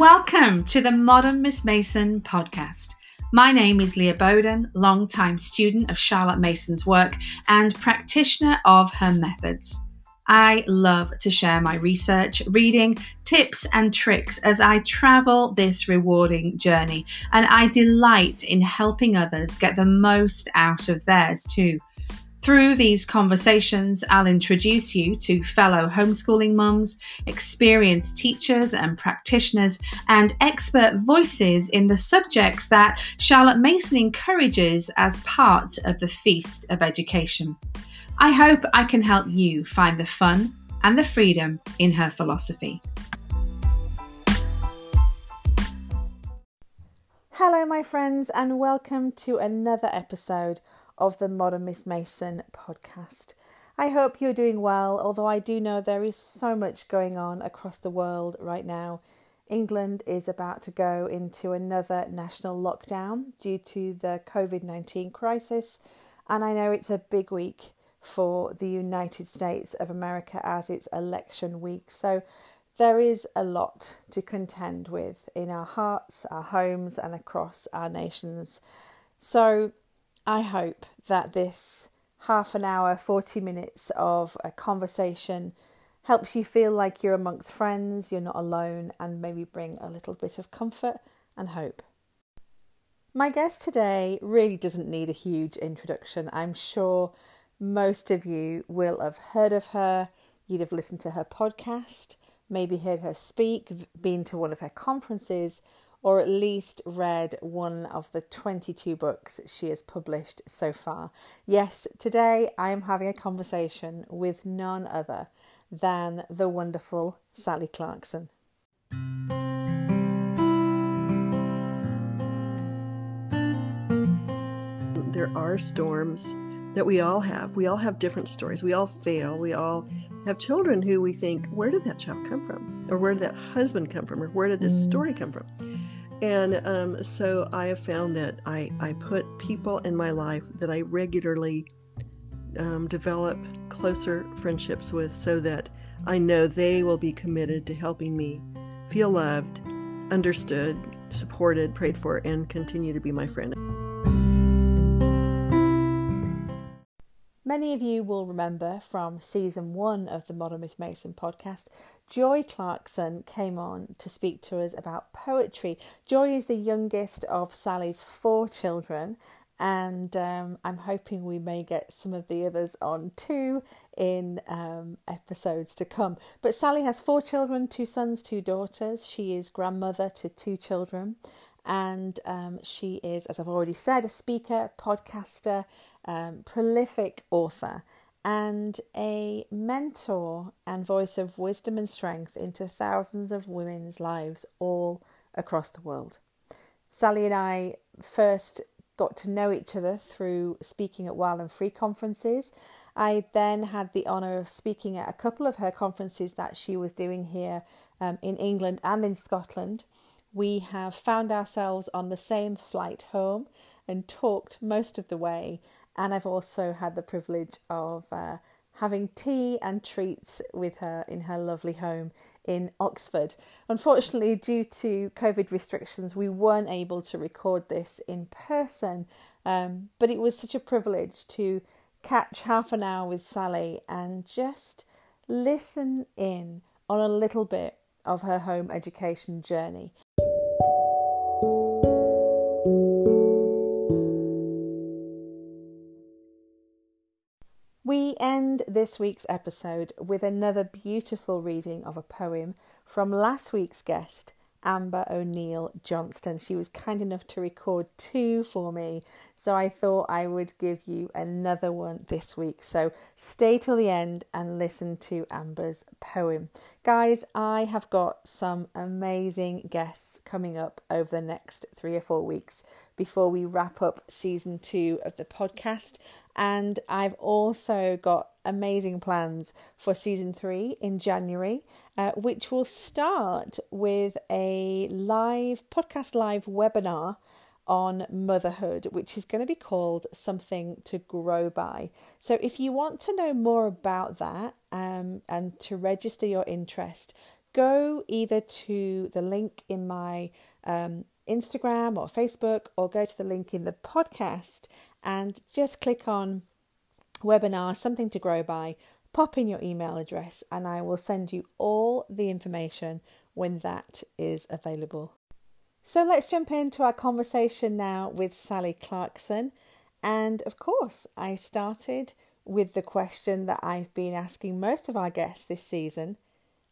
Welcome to the Modern Miss Mason podcast. My name is Leah Boden, long-time student of Charlotte Mason's work and practitioner of her methods. I love to share my research, reading, tips, and tricks as I travel this rewarding journey, and I delight in helping others get the most out of theirs too. Through these conversations, I'll introduce you to fellow homeschooling mums, experienced teachers and practitioners, and expert voices in the subjects that Charlotte Mason encourages as part of the Feast of Education. I hope I can help you find the fun and the freedom in her philosophy. Hello, my friends, and welcome to another episode of the Modern Miss Mason podcast. I hope you're doing well, although I do know there is so much going on across the world right now. England is about to go into another national lockdown due to the COVID 19 crisis, and I know it's a big week for the United States of America as it's election week. So there is a lot to contend with in our hearts, our homes, and across our nations. So I hope that this half an hour, 40 minutes of a conversation helps you feel like you're amongst friends, you're not alone, and maybe bring a little bit of comfort and hope. My guest today really doesn't need a huge introduction. I'm sure most of you will have heard of her, you'd have listened to her podcast, maybe heard her speak, been to one of her conferences, or at least read one of the 22 books she has published so far. Yes, today I am having a conversation with none other than the wonderful Sally Clarkson. There are storms that we all have. We all have different stories. We all fail. We all have children who we think, where did that child come from? Or where did that husband come from? Or where did this story come from? And um, so I have found that I, I put people in my life that I regularly um, develop closer friendships with so that I know they will be committed to helping me feel loved, understood, supported, prayed for, and continue to be my friend. Many of you will remember from season one of the Modern Miss Mason podcast, Joy Clarkson came on to speak to us about poetry. Joy is the youngest of Sally's four children, and um, I'm hoping we may get some of the others on too in um, episodes to come. But Sally has four children two sons, two daughters. She is grandmother to two children, and um, she is, as I've already said, a speaker, podcaster, um, prolific author, and a mentor and voice of wisdom and strength into thousands of women's lives all across the world. Sally and I first got to know each other through speaking at Wild and Free conferences. I then had the honour of speaking at a couple of her conferences that she was doing here um, in England and in Scotland. We have found ourselves on the same flight home and talked most of the way and I've also had the privilege of uh, having tea and treats with her in her lovely home in Oxford. Unfortunately, due to COVID restrictions, we weren't able to record this in person, um, but it was such a privilege to catch half an hour with Sally and just listen in on a little bit of her home education journey. End this week's episode with another beautiful reading of a poem from last week's guest, Amber O'Neill Johnston. She was kind enough to record two for me, so I thought I would give you another one this week. So stay till the end and listen to Amber's poem. Guys, I have got some amazing guests coming up over the next three or four weeks before we wrap up season two of the podcast. And I've also got amazing plans for season three in January, uh, which will start with a live podcast live webinar on motherhood, which is going to be called Something to Grow By. So, if you want to know more about that um, and to register your interest, go either to the link in my um, Instagram or Facebook or go to the link in the podcast and just click on webinar, something to grow by, pop in your email address, and I will send you all the information when that is available. So let's jump into our conversation now with Sally Clarkson. And of course, I started with the question that I've been asking most of our guests this season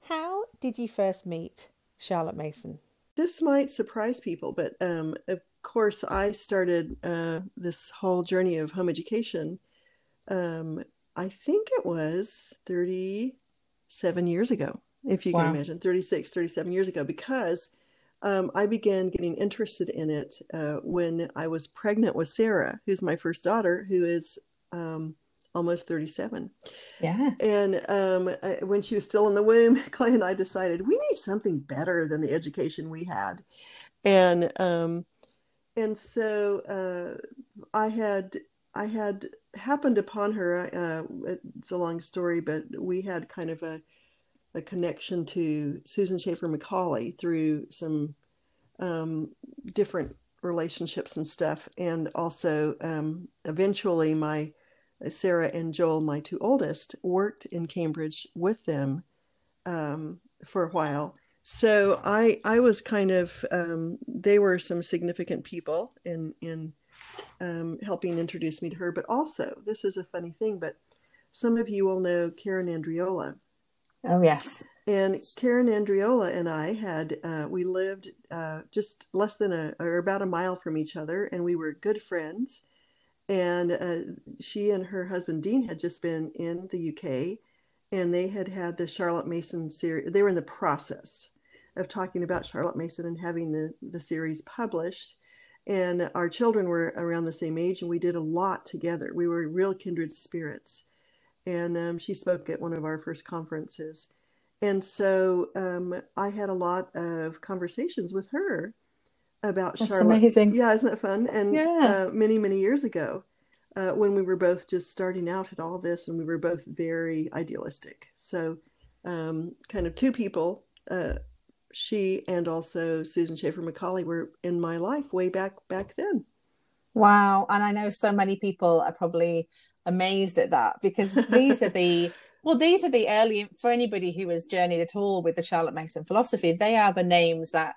How did you first meet Charlotte Mason? This might surprise people, but um, course, I started uh, this whole journey of home education. Um, I think it was 37 years ago, if you wow. can imagine, 36, 37 years ago, because um, I began getting interested in it uh, when I was pregnant with Sarah, who's my first daughter, who is um, almost 37. Yeah. And um, I, when she was still in the womb, Clay and I decided we need something better than the education we had. And um, and so uh, I had I had happened upon her. Uh, it's a long story, but we had kind of a a connection to Susan Schaeffer Macaulay through some um, different relationships and stuff. And also, um, eventually, my Sarah and Joel, my two oldest, worked in Cambridge with them um, for a while. So I I was kind of um, they were some significant people in in um, helping introduce me to her. But also, this is a funny thing, but some of you will know Karen Andreola. Oh, yes. And Karen Andreola and I had, uh, we lived uh, just less than a, or about a mile from each other, and we were good friends. And uh, she and her husband Dean had just been in the UK, and they had had the Charlotte Mason series. They were in the process of talking about Charlotte Mason and having the, the series published. And our children were around the same age, and we did a lot together. We were real kindred spirits and um, she spoke at one of our first conferences. And so um, I had a lot of conversations with her about That's Charlotte. amazing. Yeah, isn't that fun? And yeah. uh, many, many years ago, uh, when we were both just starting out at all this, and we were both very idealistic. So, um, kind of two people, uh, she and also Susan Schaeffer Macaulay, were in my life way back back then. Wow, and I know so many people are probably amazed at that because these are the well these are the early for anybody who has journeyed at all with the charlotte mason philosophy they are the names that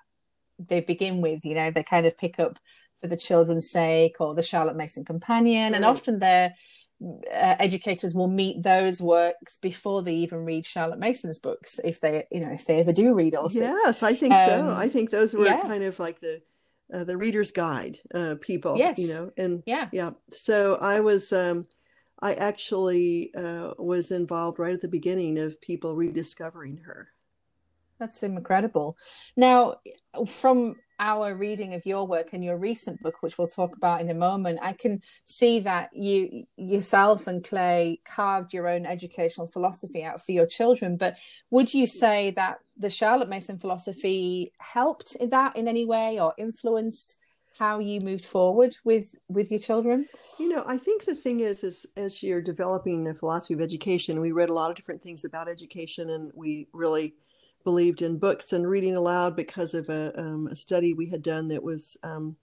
they begin with you know they kind of pick up for the children's sake or the charlotte mason companion right. and often their uh, educators will meet those works before they even read charlotte mason's books if they you know if they ever do read all six. yes i think um, so i think those were yeah. kind of like the uh, the reader's guide uh, people yes. you know and yeah yeah so i was um I actually uh, was involved right at the beginning of people rediscovering her. That's incredible. Now, from our reading of your work and your recent book, which we'll talk about in a moment, I can see that you yourself and Clay carved your own educational philosophy out for your children. But would you say that the Charlotte Mason philosophy helped in that in any way or influenced how you moved forward with with your children you know i think the thing is is as you're developing a philosophy of education we read a lot of different things about education and we really believed in books and reading aloud because of a, um, a study we had done that was um,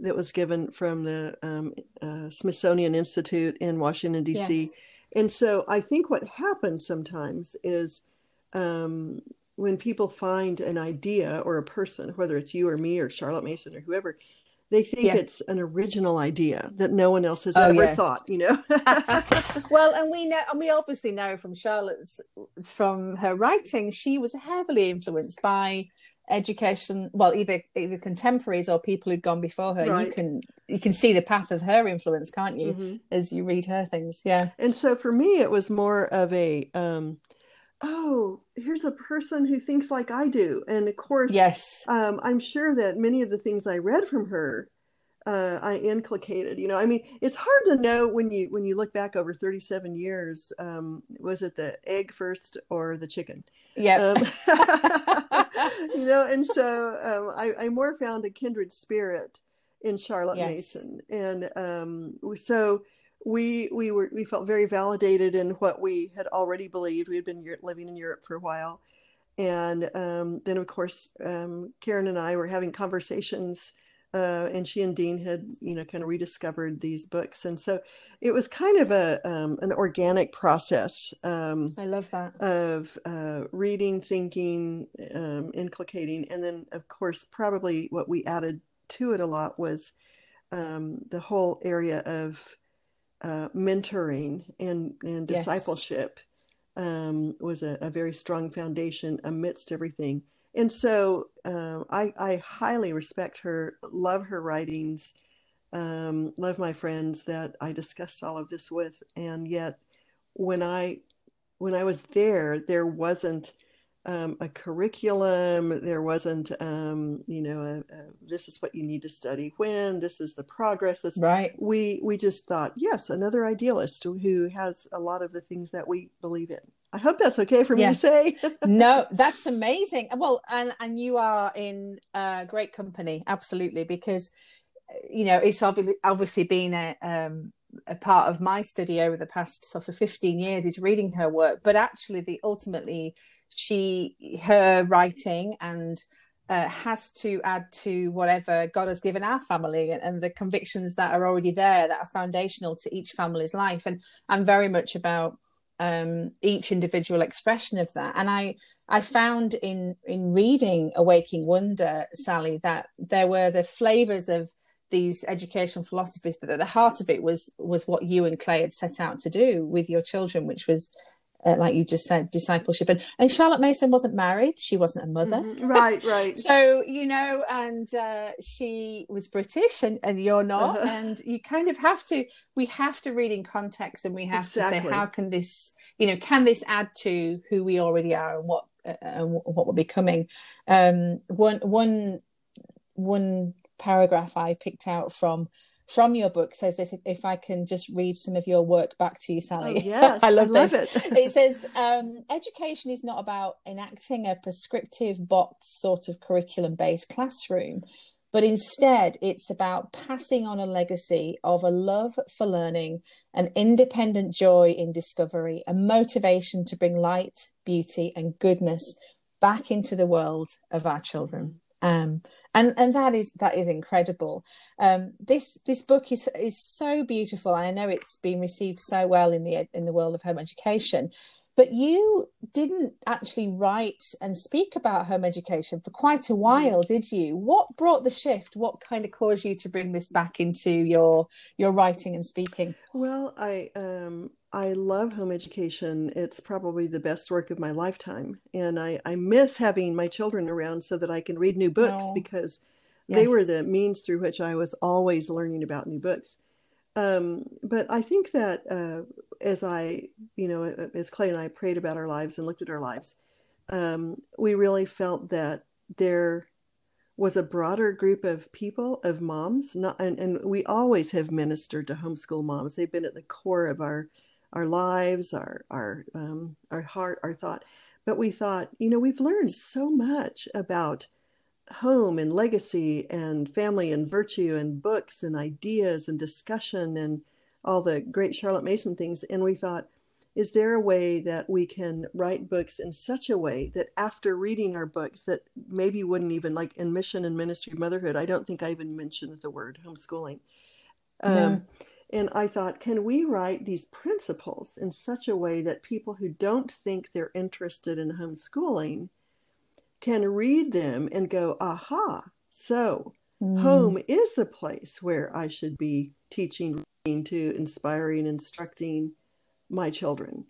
that was given from the um, uh, smithsonian institute in washington d.c yes. and so i think what happens sometimes is um, when people find an idea or a person whether it's you or me or charlotte mason or whoever they think yeah. it's an original idea that no one else has oh, ever yeah. thought you know well and we know and we obviously know from charlotte's from her writing she was heavily influenced by education well either either contemporaries or people who'd gone before her right. you can you can see the path of her influence can't you mm-hmm. as you read her things yeah and so for me it was more of a um oh, here's a person who thinks like I do. And of course, yes, um, I'm sure that many of the things I read from her, uh, I inculcated. You know, I mean, it's hard to know when you when you look back over 37 years. Um, was it the egg first or the chicken? Yeah. Um, you know, and so um, I, I more found a kindred spirit in Charlotte yes. Mason, and um, so we we were we felt very validated in what we had already believed. We had been living in Europe for a while, And um, then, of course, um, Karen and I were having conversations, uh, and she and Dean had, you know, kind of rediscovered these books, and so it was kind of a um, an organic process. Um, I love that of uh, reading, thinking, um, inculcating, and then, of course, probably what we added to it a lot was um, the whole area of uh, mentoring and and discipleship. Yes um, was a, a, very strong foundation amidst everything. And so uh, I, I, highly respect her, love her writings, um, love my friends that I discussed all of this with. And yet, when I when I was there, there wasn't um, a curriculum. There wasn't, um, you know, a, a, this is what you need to study when. This is the progress. This right. We we just thought, yes, another idealist who has a lot of the things that we believe in. I hope that's okay for me yeah. to say. no, that's amazing. Well, and and you are in uh, great company, absolutely, because you know it's obviously obviously been a um, a part of my study over the past sort of 15 years is reading her work but actually the ultimately she her writing and uh, has to add to whatever God has given our family and, and, the convictions that are already there that are foundational to each family's life. And I'm very much about um, each individual expression of that. And I I found in in reading Awaking Wonder, Sally, that there were the flavors of these educational philosophies, but at the heart of it was was what you and Clay had set out to do with your children, which was uh, like you just said, discipleship. And, and Charlotte Mason wasn't married; she wasn't a mother. Mm-hmm. Right, right. so you know, and uh, she was British, and, and you're not, uh-huh. and you kind of have to. We have to read in context, and we have exactly. to say, how can this, you know, can this add to who we already are and what uh, and what we're becoming? Um, one one one paragraph I picked out from from your book says this if i can just read some of your work back to you sally. Oh, yes i love, I love it. It says um, education is not about enacting a prescriptive box sort of curriculum based classroom but instead it's about passing on a legacy of a love for learning an independent joy in discovery a motivation to bring light beauty and goodness back into the world of our children. Um, and and that is that is incredible. Um, this this book is is so beautiful. I know it's been received so well in the in the world of home education, but you didn't actually write and speak about home education for quite a while, did you? What brought the shift? What kind of caused you to bring this back into your your writing and speaking? Well, I um, I love home education. It's probably the best work of my lifetime. And I, I miss having my children around so that I can read new books oh, because yes. they were the means through which I was always learning about new books. Um, but I think that uh, as I, you know, as Clay and I prayed about our lives and looked at our lives, um, we really felt that there was a broader group of people, of moms, not, and, and we always have ministered to homeschool moms. They've been at the core of our our lives, our our um, our heart, our thought. But we thought, you know, we've learned so much about home and legacy and family and virtue and books and ideas and discussion and all the great Charlotte Mason things. And we thought, is there a way that we can write books in such a way that after reading our books that maybe wouldn't even like in mission and ministry motherhood i don't think i even mentioned the word homeschooling um, and I thought, can we write these principles in such a way that people who don't think they're interested in homeschooling can read them and go, aha, so mm. home is the place where I should be teaching to inspiring, instructing my children.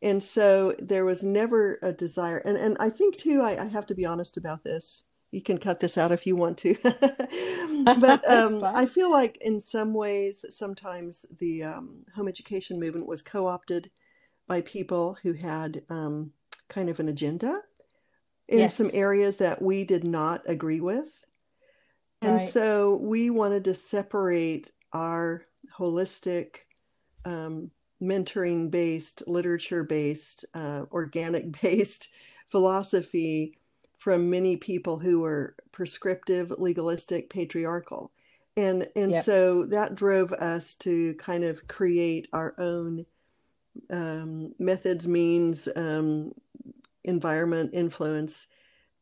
And so there was never a desire. And, and I think, too, I, I have to be honest about this you can cut this out if you want to. but um, I feel like in some ways, sometimes the um, home education movement was co opted by people who had um, kind of an agenda in yes. some areas that we did not agree with. And right. so we wanted to separate our holistic, um, mentoring based, literature based, uh, organic based philosophy from many people who were prescriptive, legalistic, patriarchal. And and yep. so that drove us to kind of create our own um, methods, means, um, environment influence.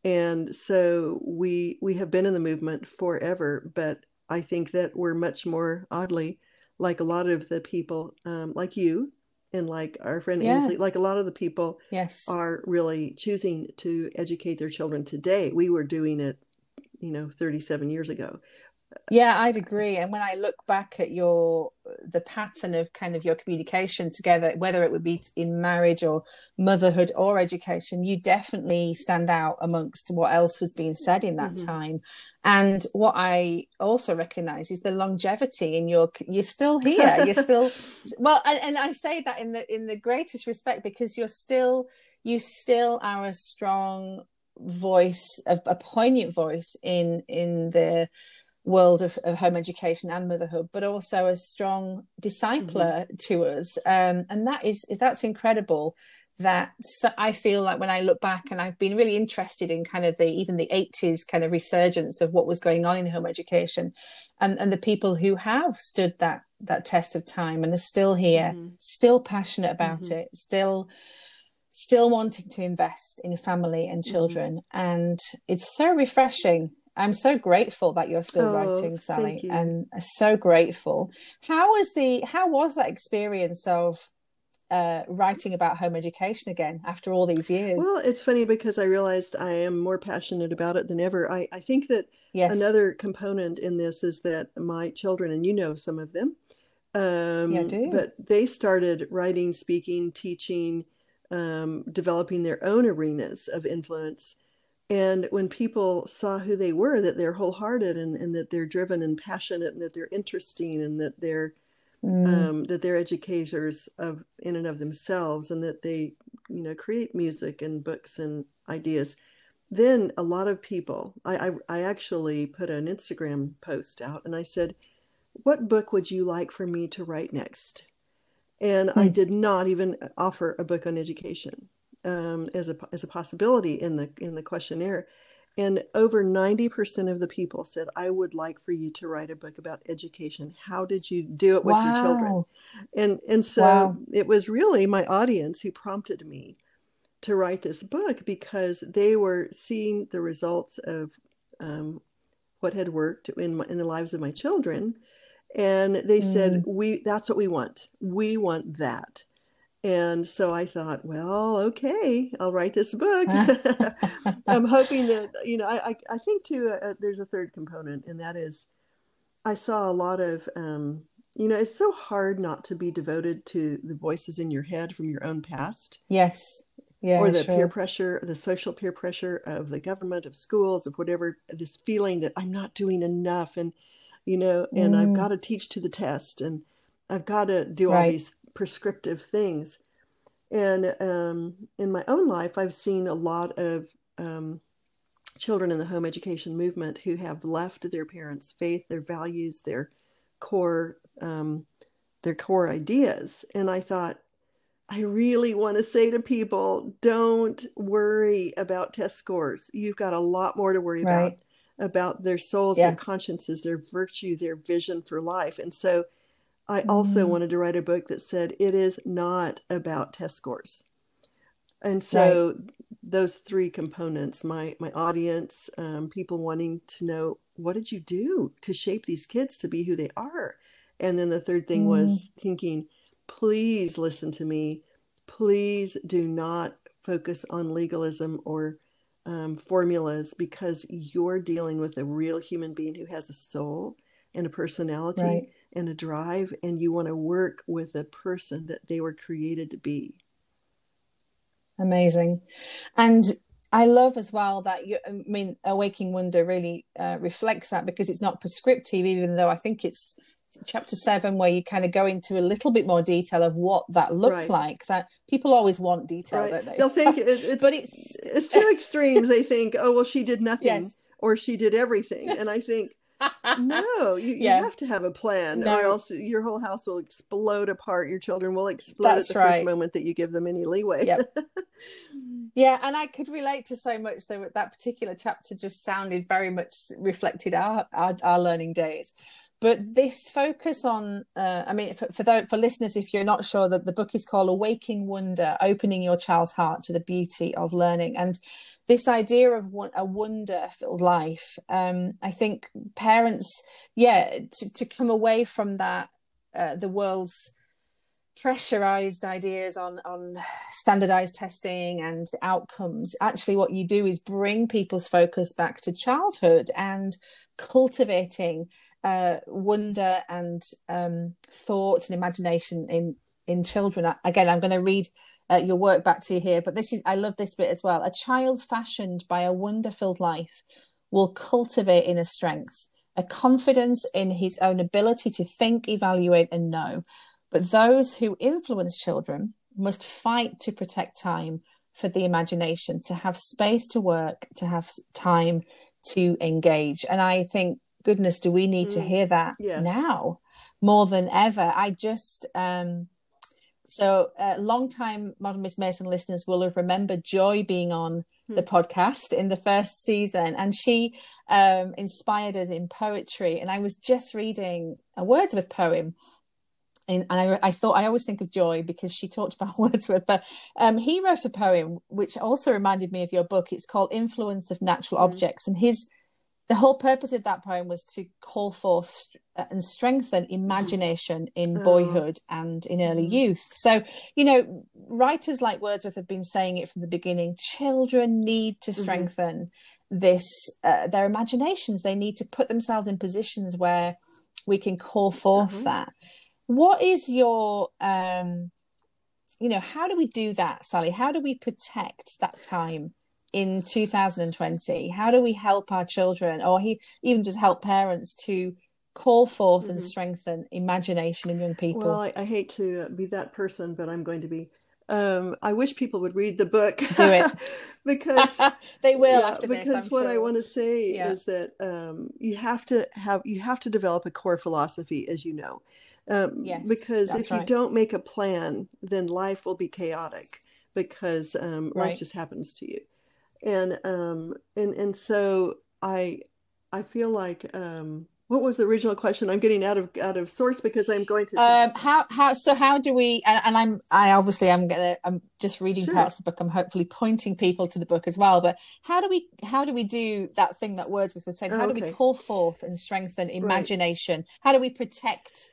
And so we we have been in the movement forever but i think that we're much more oddly like a lot of the people um, like you and like our friend yeah. Ainsley, like a lot of the people yes. are really choosing to educate their children today. We were doing it you know 37 years ago yeah i'd agree. And when i look back at your the pattern of kind of your communication together whether it would be in marriage or motherhood or education you definitely stand out amongst what else was being said in that mm-hmm. time. And what i also recognize is the longevity in your you're still here. You're still well and, and i say that in the in the greatest respect because you're still you still are a strong voice a, a poignant voice in in the world of, of home education and motherhood, but also a strong discipler mm-hmm. to us. Um, and that is that's incredible. That so I feel like when I look back, and I've been really interested in kind of the even the eighties kind of resurgence of what was going on in home education, and and the people who have stood that that test of time and are still here, mm-hmm. still passionate about mm-hmm. it, still still wanting to invest in family and mm-hmm. children, and it's so refreshing I'm so grateful that you're still oh, writing, Sally, and so grateful. How was the how was that experience of uh, writing about home education again after all these years? Well, it's funny because I realized I am more passionate about it than ever. I, I think that yes. another component in this is that my children, and you know some of them, um, yeah, I do. but they started writing, speaking, teaching, um, developing their own arenas of influence and when people saw who they were, that they're wholehearted and, and that they're driven and passionate and that they're interesting and that they're mm. um, that they're educators of in and of themselves and that they you know create music and books and ideas, then a lot of people I, I, I actually put an Instagram post out and I said, What book would you like for me to write next? And mm. I did not even offer a book on education um, as a as a possibility in the in the questionnaire, and over ninety percent of the people said, "I would like for you to write a book about education. How did you do it with wow. your children?" And and so wow. it was really my audience who prompted me to write this book because they were seeing the results of um, what had worked in my, in the lives of my children and they mm. said we that's what we want we want that and so I thought, well, okay, I'll write this book. I'm hoping that, you know, I, I, think too, uh, there's a third component, and that is I saw a lot of, um, you know, it's so hard not to be devoted to the voices in your head from your own past. Yes. Yeah, or the sure. peer pressure, the social peer pressure of the government, of schools, of whatever, this feeling that I'm not doing enough and, you know, and mm. I've got to teach to the test and I've got to do right. all these prescriptive things. And um, in my own life, I've seen a lot of um, children in the home education movement who have left their parents' faith, their values, their core, um, their core ideas. And I thought, I really want to say to people, don't worry about test scores. You've got a lot more to worry right. about about their souls, yeah. their consciences, their virtue, their vision for life. And so I also mm. wanted to write a book that said it is not about test scores. And so right. those three components, my my audience, um, people wanting to know what did you do to shape these kids to be who they are? And then the third thing mm. was thinking, please listen to me. Please do not focus on legalism or um, formulas because you're dealing with a real human being who has a soul and a personality. Right and a drive, and you want to work with a person that they were created to be. Amazing. And I love as well that you, I mean, Awaking Wonder really uh, reflects that because it's not prescriptive, even though I think it's chapter seven where you kind of go into a little bit more detail of what that looked right. like. That people always want detail, right. don't they? They'll think it, it's, but it's it's two extremes. They think, oh well, she did nothing, yes. or she did everything, and I think no, you, yeah. you have to have a plan, no. or else your whole house will explode apart. Your children will explode That's at the right. first moment that you give them any leeway. Yep. yeah, and I could relate to so much. Though that particular chapter just sounded very much reflected our, our, our learning days. But this focus on uh, i mean for for, for listeners if you're not sure that the book is called awaking wonder opening your child's heart to the beauty of learning. And this idea of a wonder filled life um, i think parents yeah to, to come away from that uh, the world's pressurized ideas on on standardized testing and outcomes actually what you do is bring people's focus back to childhood and cultivating uh, wonder and um, thought and imagination in in children. Again, I'm going to read uh, your work back to you here, but this is I love this bit as well. A child fashioned by a wonder-filled life will cultivate inner strength, a confidence in his own ability to think, evaluate, and know. But those who influence children must fight to protect time for the imagination, to have space to work, to have time to engage. And I think goodness, do we need mm. to hear that yes. now more than ever? I just, um, so uh, long time Modern Miss Mason listeners will have remembered Joy being on mm. the podcast in the first season, and she um, inspired us in poetry. And I was just reading a Wordsworth poem and, I, I, thought I always think of Joy because she talked about Wordsworth, but um, he wrote a poem which also reminded me of your book. It's called "Influence of Natural mm. Objects," and his the whole purpose of that poem was to call forth uh, and strengthen imagination in oh. boyhood and in early mm. youth. So, you know, writers like Wordsworth have been saying it from the beginning. Children need to mm-hmm. strengthen mm-hmm. this uh, their imaginations. They need to put themselves in positions where we can call forth mm-hmm. that. What is your um you know, how do we do that, Sally? How do we protect that time in 2020 how do we help our children or he, even just help parents to call forth mm-hmm. and strengthen imagination in young people well I, I, hate to be that person but i'm going to be um, i wish people would read the book do it because they will yeah, after because this, what sure. i want to say yeah. is that um, you have to have you have to develop a core philosophy as you know um, yes, because if right. you don't make a plan then life will be chaotic because um, right. life just happens to you and um and and so i i feel like um what was the original question i'm getting out of out of source because i'm going to um how how so how do we and, and i'm i obviously i'm gonna i'm just reading sure. parts of the book i'm hopefully pointing people to the book as well but how do we how do we do that thing that wordsworth was saying how okay. do we call forth and strengthen imagination right. how do we protect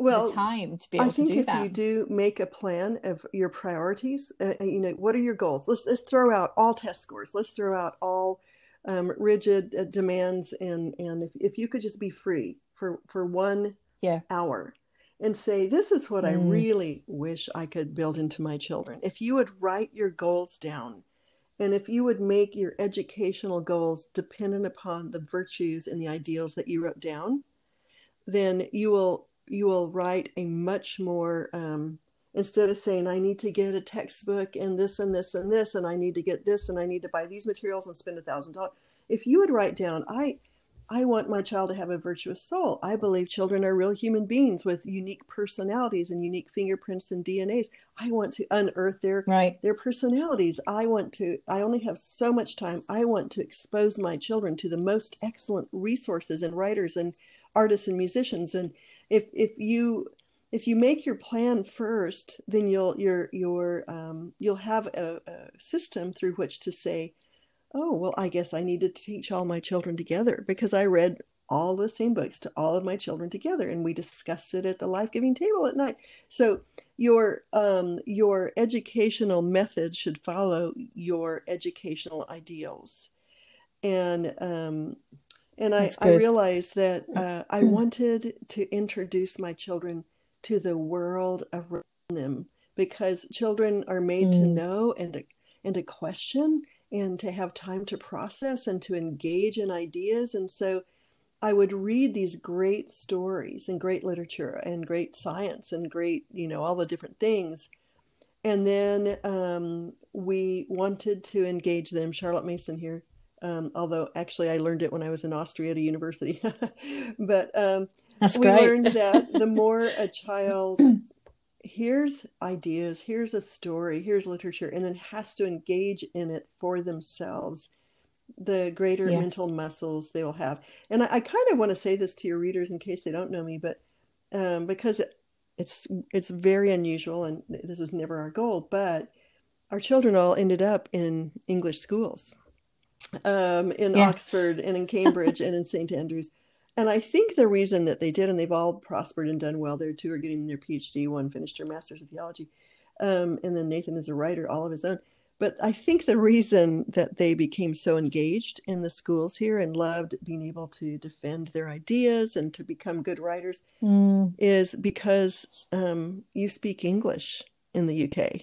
well, the time to be able I think to do if that. you do make a plan of your priorities, uh, uh, you know, what are your goals? Let's let's throw out all test scores. Let's throw out all um, rigid uh, demands, and and if if you could just be free for for one yeah. hour, and say this is what mm. I really wish I could build into my children. If you would write your goals down. And if you would make your educational goals dependent upon the virtues and the ideals that you wrote down, then you will you will write a much more um, instead of saying i need to get a textbook and this and this and this and i need to get this and i need to buy these materials and spend a thousand dollars if you would write down i i want my child to have a virtuous soul. I believe children are real human beings with unique personalities and unique fingerprints and dnas i want to unearth their right. their personalities. I want to i only have so much time. I want to expose my children to the most excellent resources and writers and artists and musicians and if if you if you make your plan first then you'll your your um, you'll have a, a system through which to say oh well i guess i need to teach all my children together because i read all the same books to all of my children together and we discussed it at the life giving table at night. So your um, your educational methods should follow your educational ideals. And um, and I, I realized that uh, I wanted to introduce my children to the world around them because children are made mm. to know and to, and to question and to have time to process and to engage in ideas. And so I would read these great stories and great literature and great science and great, you know, all the different things. And then um, we wanted to engage them, Charlotte Mason here, um, although actually I learned it when I was in Austria at a university. but um, we learned that the more a child hears ideas, hears a story, hears literature, and then has to engage in it for themselves, the greater Yes. mental muscles they will have. And I, I kind of want to say this to your readers in case they don't know me, but um, because it, it's it's very unusual, and this was never our goal, but our children all ended up in English schools, um, in Yeah. Oxford and in Cambridge and in St Andrews. And I think the reason that they did, and they've all prospered and done well, there two are getting their PhD, one finished her master's in theology, um, and then Nathan is a writer all of his own. But I think the reason that they became so engaged in the schools here and loved being able to defend their ideas and to become good writers Mm, is because um, you speak English in the UK.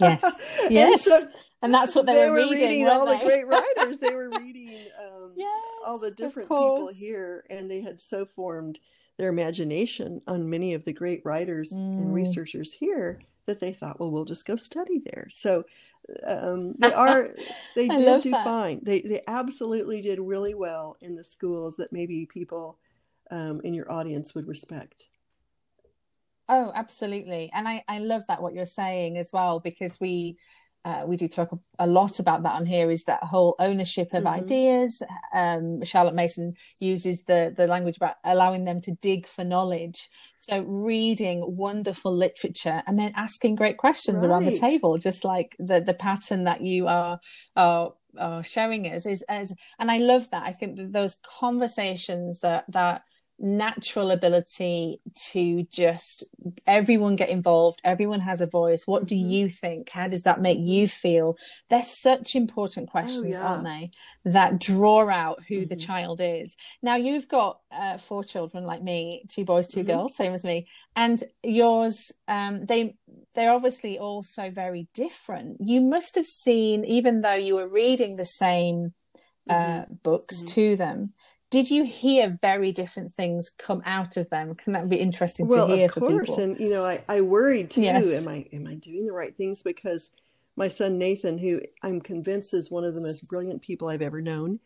Yes. And yes. so and that's what they, they were were reading, reading all they? the great writers. They were reading um, yes, all the different people here, and they had so formed their imagination on many of the great writers and Mm. researchers here that they thought, well, we'll just go study there. So um, they are they did do that. fine. They they absolutely did really well in the schools that maybe people um, in your audience would respect. Oh, absolutely. And I, I love that what you're saying as well, because we uh, we do talk a lot about that on here is that whole ownership of Mhm. ideas. Um, Charlotte Mason uses the the language about allowing them to dig for knowledge. So reading wonderful literature and then asking great questions around the table, just like the the pattern that you are are are showing us is as and I love that. I think that those conversations that that natural ability to just everyone get involved everyone has a voice what do Mhm. you think how does that make you feel they're such important questions Oh, yeah. aren't they that draw out who the Mhm. child is now you've got uh, four children like me two boys 2 Mhm. girls same as me and yours um they they're obviously all so very different you must have seen even though you were reading the same uh, books Mhm. to them. Did you hear very different things come out of them? Because that would be interesting well to hear of course and you know i i worried too Yes. am i am i doing the right things because my son nathan who i'm convinced is one of the most brilliant people i've ever known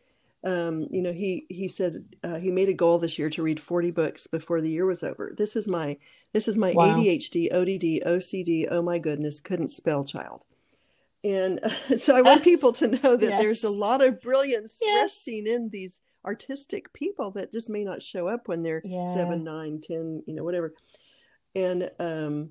um, you know he he said uh, he made a goal this year to read 40 books before the year was over this is my this is my Wow. adhd odd ocd oh my goodness couldn't spell child and so i want people to know that there's a lot of brilliance Yes. resting in these artistic people that just may not show up when they're Yeah. seven nine ten you know whatever and um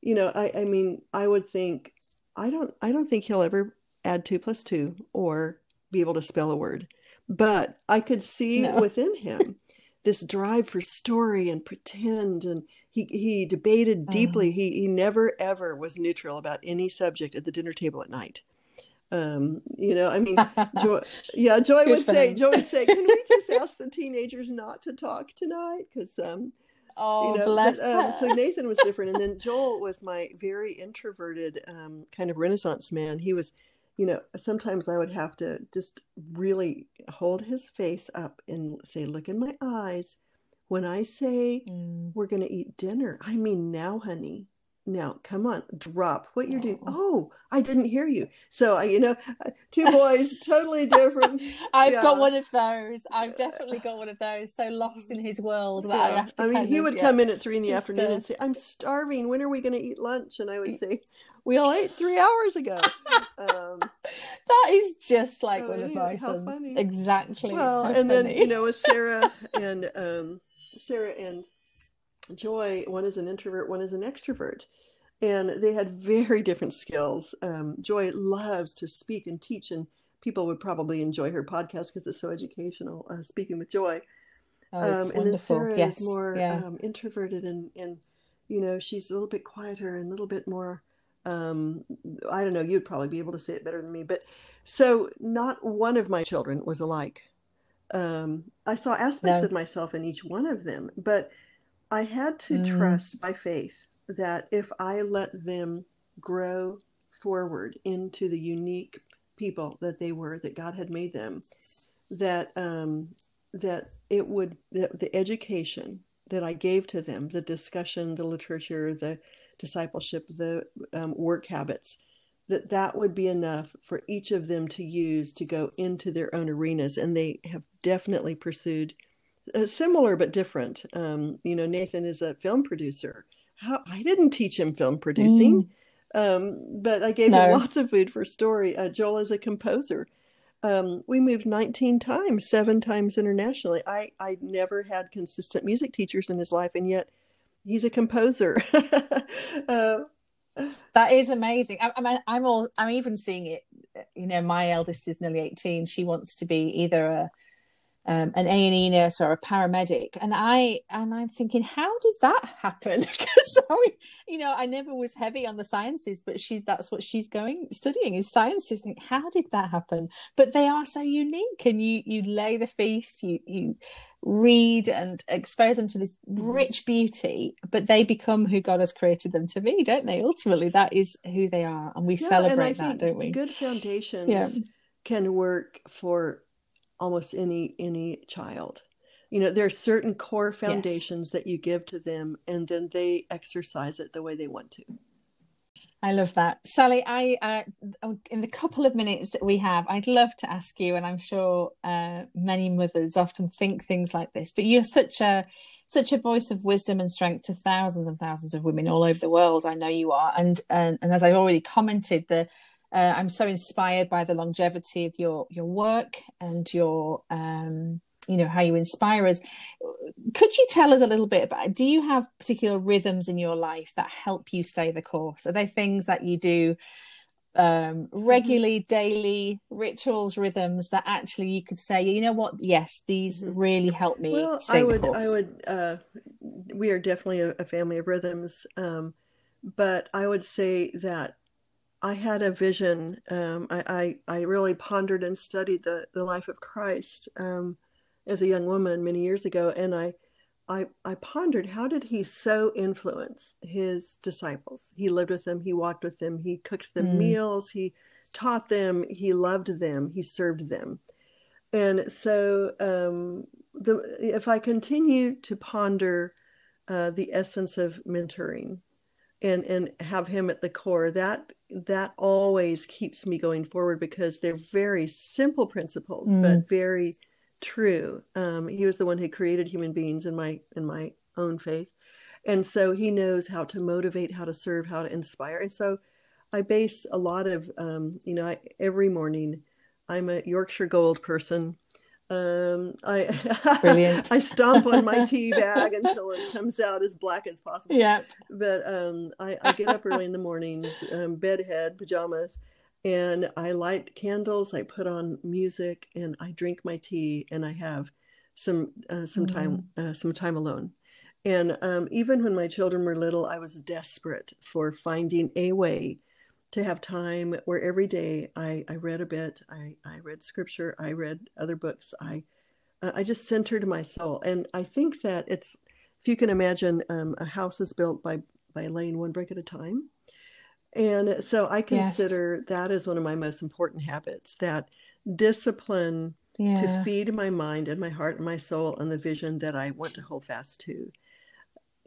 you know i i mean i would think i don't i don't think he'll ever add two plus two or be able to spell a word but i could see No. within him this drive for story and pretend and he he debated deeply Oh. he he never ever was neutral about any subject at the dinner table at night um you know i mean joy yeah joy Good would say him. joy would say can we just ask the teenagers not to talk tonight because um oh, you know, bless but, um, so Nathan was different, and then Joel was my very introverted um, kind of Renaissance man. He was, you know, sometimes I would have to just really hold his face up and say, "Look in my eyes." When I say Mm. we're going to eat dinner, I mean now, honey. Now, come on, drop what you're doing. Oh. Oh, I didn't hear you. So I, you know, uh, two boys, totally different. I've Yeah. got one of those. I've definitely got one of those. So lost in his world that I have to I mean, he would yeah. come in at three in the afternoon uh, and say, "I'm starving. When are we going to eat lunch?" And I would say, "We all ate three hours ago." Um, That is just like Oh, one of yeah, my sons. Exactly. well, so and then you know, with Sarah and um, Sarah and Joy, one is an introvert, one is an extrovert, and they had very different skills. Um, Joy loves to speak and teach, and people would probably enjoy her podcast because it's so educational. Uh, Speaking with Joy. oh, Um, and then. Sarah yes. is more yeah. um, introverted and, and, you know, she's a little bit quieter and a little bit more, um, I don't know, you'd probably be able to say it better than me. But so not one of my children was alike. Um, I saw aspects No. of myself in each one of them, but I had to Mm. trust by faith that if I let them grow forward into the unique people that they were, that God had made them, that um, that it would that the education that I gave to them, the discussion, the literature, the discipleship, the um, work habits, that that would be enough for each of them to use to go into their own arenas, and they have definitely pursued uh, similar but different. Um, you know, Nathan is a film producer. How I didn't teach him film producing, um, but I gave him lots of food for story. Uh, Joel is a composer. Um, we moved 19 times, seven times internationally. I, I never had consistent music teachers in his life, and yet he's a composer. uh, that is amazing. I, I I'm all. I'm even seeing it. You know, my eldest is nearly 18. She wants to be either a um, an A and E nurse or a paramedic, and I and I'm thinking, how did that happen? because you know, I never was heavy on the sciences, but she's that's what she's going studying is sciences. Think, how did that happen? But they are so unique, and you you lay the feast, you you read and expose them to this rich beauty, but they become who God has created them to be, don't they? Ultimately, that is who they are, and we yeah, celebrate and that, don't we? Good foundations yeah. can work for almost any any child you know there are certain core foundations yes. that you give to them and then they exercise it the way they want to I love that, Sally. I uh, oh, in the couple of minutes that we have, I'd love to ask you, and I'm sure uh, many mothers often think things like this. But you're such a such a voice of wisdom and strength to thousands and thousands of women all over the world. I know you are, and and, and as I've already commented, the uh, I'm so inspired by the longevity of your your work and your um, you know how you inspire us. Could you tell us a little bit about? Do you have particular rhythms in your life that help you stay the course? Are there things that you do? um mm-hmm. regularly daily rituals rhythms that actually you could say you know what yes these mm-hmm. really help me well i would i would uh we are definitely a, a family of rhythms um but i would say that I had a vision. Um, I, I, I, really pondered and studied the, the life of Christ um, as a young woman many years ago, and I, I, I pondered how did he so influence his disciples? He lived with them, he walked with them, he cooked them mm. meals, he taught them, he loved them, he served them, and so um, the if I continue to ponder uh, the essence of mentoring and and have him at the core that that always keeps me going forward because they're very simple principles mm. but very true. Um, he was the one who created human beings in my in my own faith. And so he knows how to motivate how to serve how to inspire. And so i base a lot of um, you know I, every morning i'm a yorkshire gold person um, I Brilliant. I stomp on my tea bag until it comes out as black as possible. Yeah. But um, I, I, get up early in the mornings, um, bedhead, pajamas, and I light candles. I put on music, and I drink my tea, and I have some uh, some mm. time uh, some time alone. And um, even when my children were little, I was desperate for finding a way to have time where every day I, I read a bit, I, I read scripture, I read other books, I uh, I just centered my soul, and I think that it's if you can imagine um, a house is built by by laying one brick at a time, and so I consider yes. that as one of my most important habits. That discipline yeah. to feed my mind and my heart and my soul on the vision that I want to hold fast to.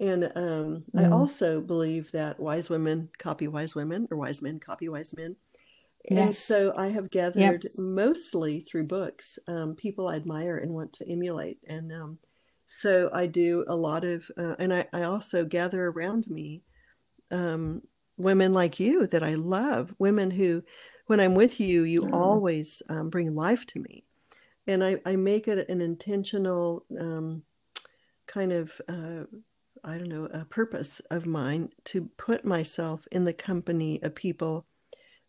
And um, mm. I also believe that wise women copy wise women, or wise men copy wise men. Yes. And so I have gathered yep. mostly through books um, people I admire and want to emulate. And um, so I do a lot of, uh, and I, I, also gather around me um, women like you that I love, women who, when I'm with you, you mm. always um, bring life to me. And I, I make it an intentional um, kind of uh, I don't know, a purpose of mine to put myself in the company of people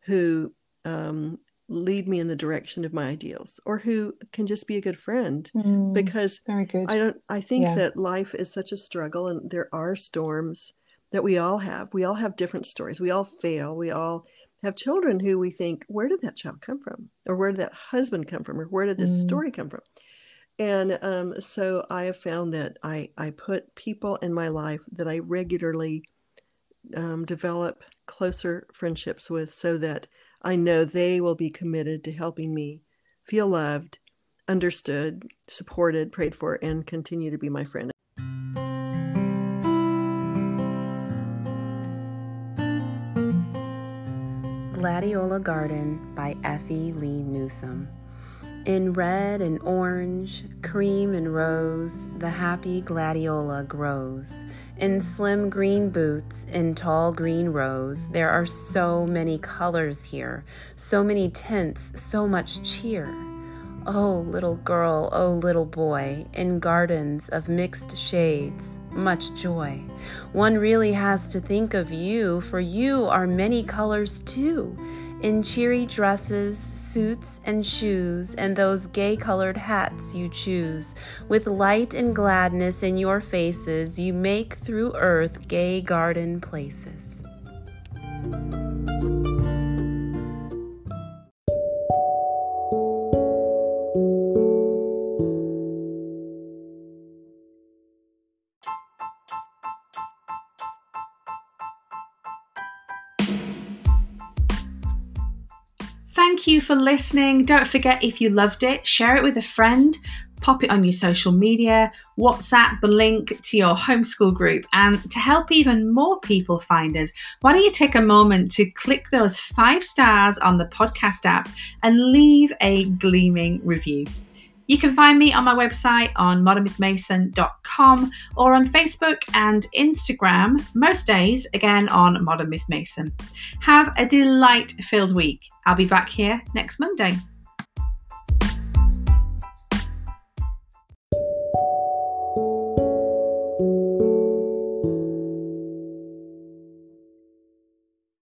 who um, lead me in the direction of my ideals or who can just be a good friend mm, because very good. I don't I think yeah. that life is such a struggle and there are storms that we all have. We all have different stories. We all fail. We all have children who we think, where did that child come from? Or where did that husband come from? Or where did this mm. story come from? And um, so I have found that I, I put people in my life that I regularly um, develop closer friendships with so that I know they will be committed to helping me feel loved, understood, supported, prayed for, and continue to be my friend. Gladiola Garden by Effie Lee Newsome. In red and orange, cream and rose, the happy gladiola grows. In slim green boots, in tall green rows, there are so many colors here, so many tints, so much cheer. Oh, little girl, oh, little boy, in gardens of mixed shades, much joy. One really has to think of you, for you are many colors too in cheery dresses, suits, and shoes, and those gay colored hats you choose. With light and gladness in your faces, you make through earth gay garden places. For listening. Don't forget if you loved it, share it with a friend, pop it on your social media, WhatsApp the link to your homeschool group. And to help even more people find us, why don't you take a moment to click those five stars on the podcast app and leave a gleaming review? You can find me on my website on modernmissmason.com or on Facebook and Instagram, most days, again on Modern Miss Mason. Have a delight filled week. I'll be back here next Monday.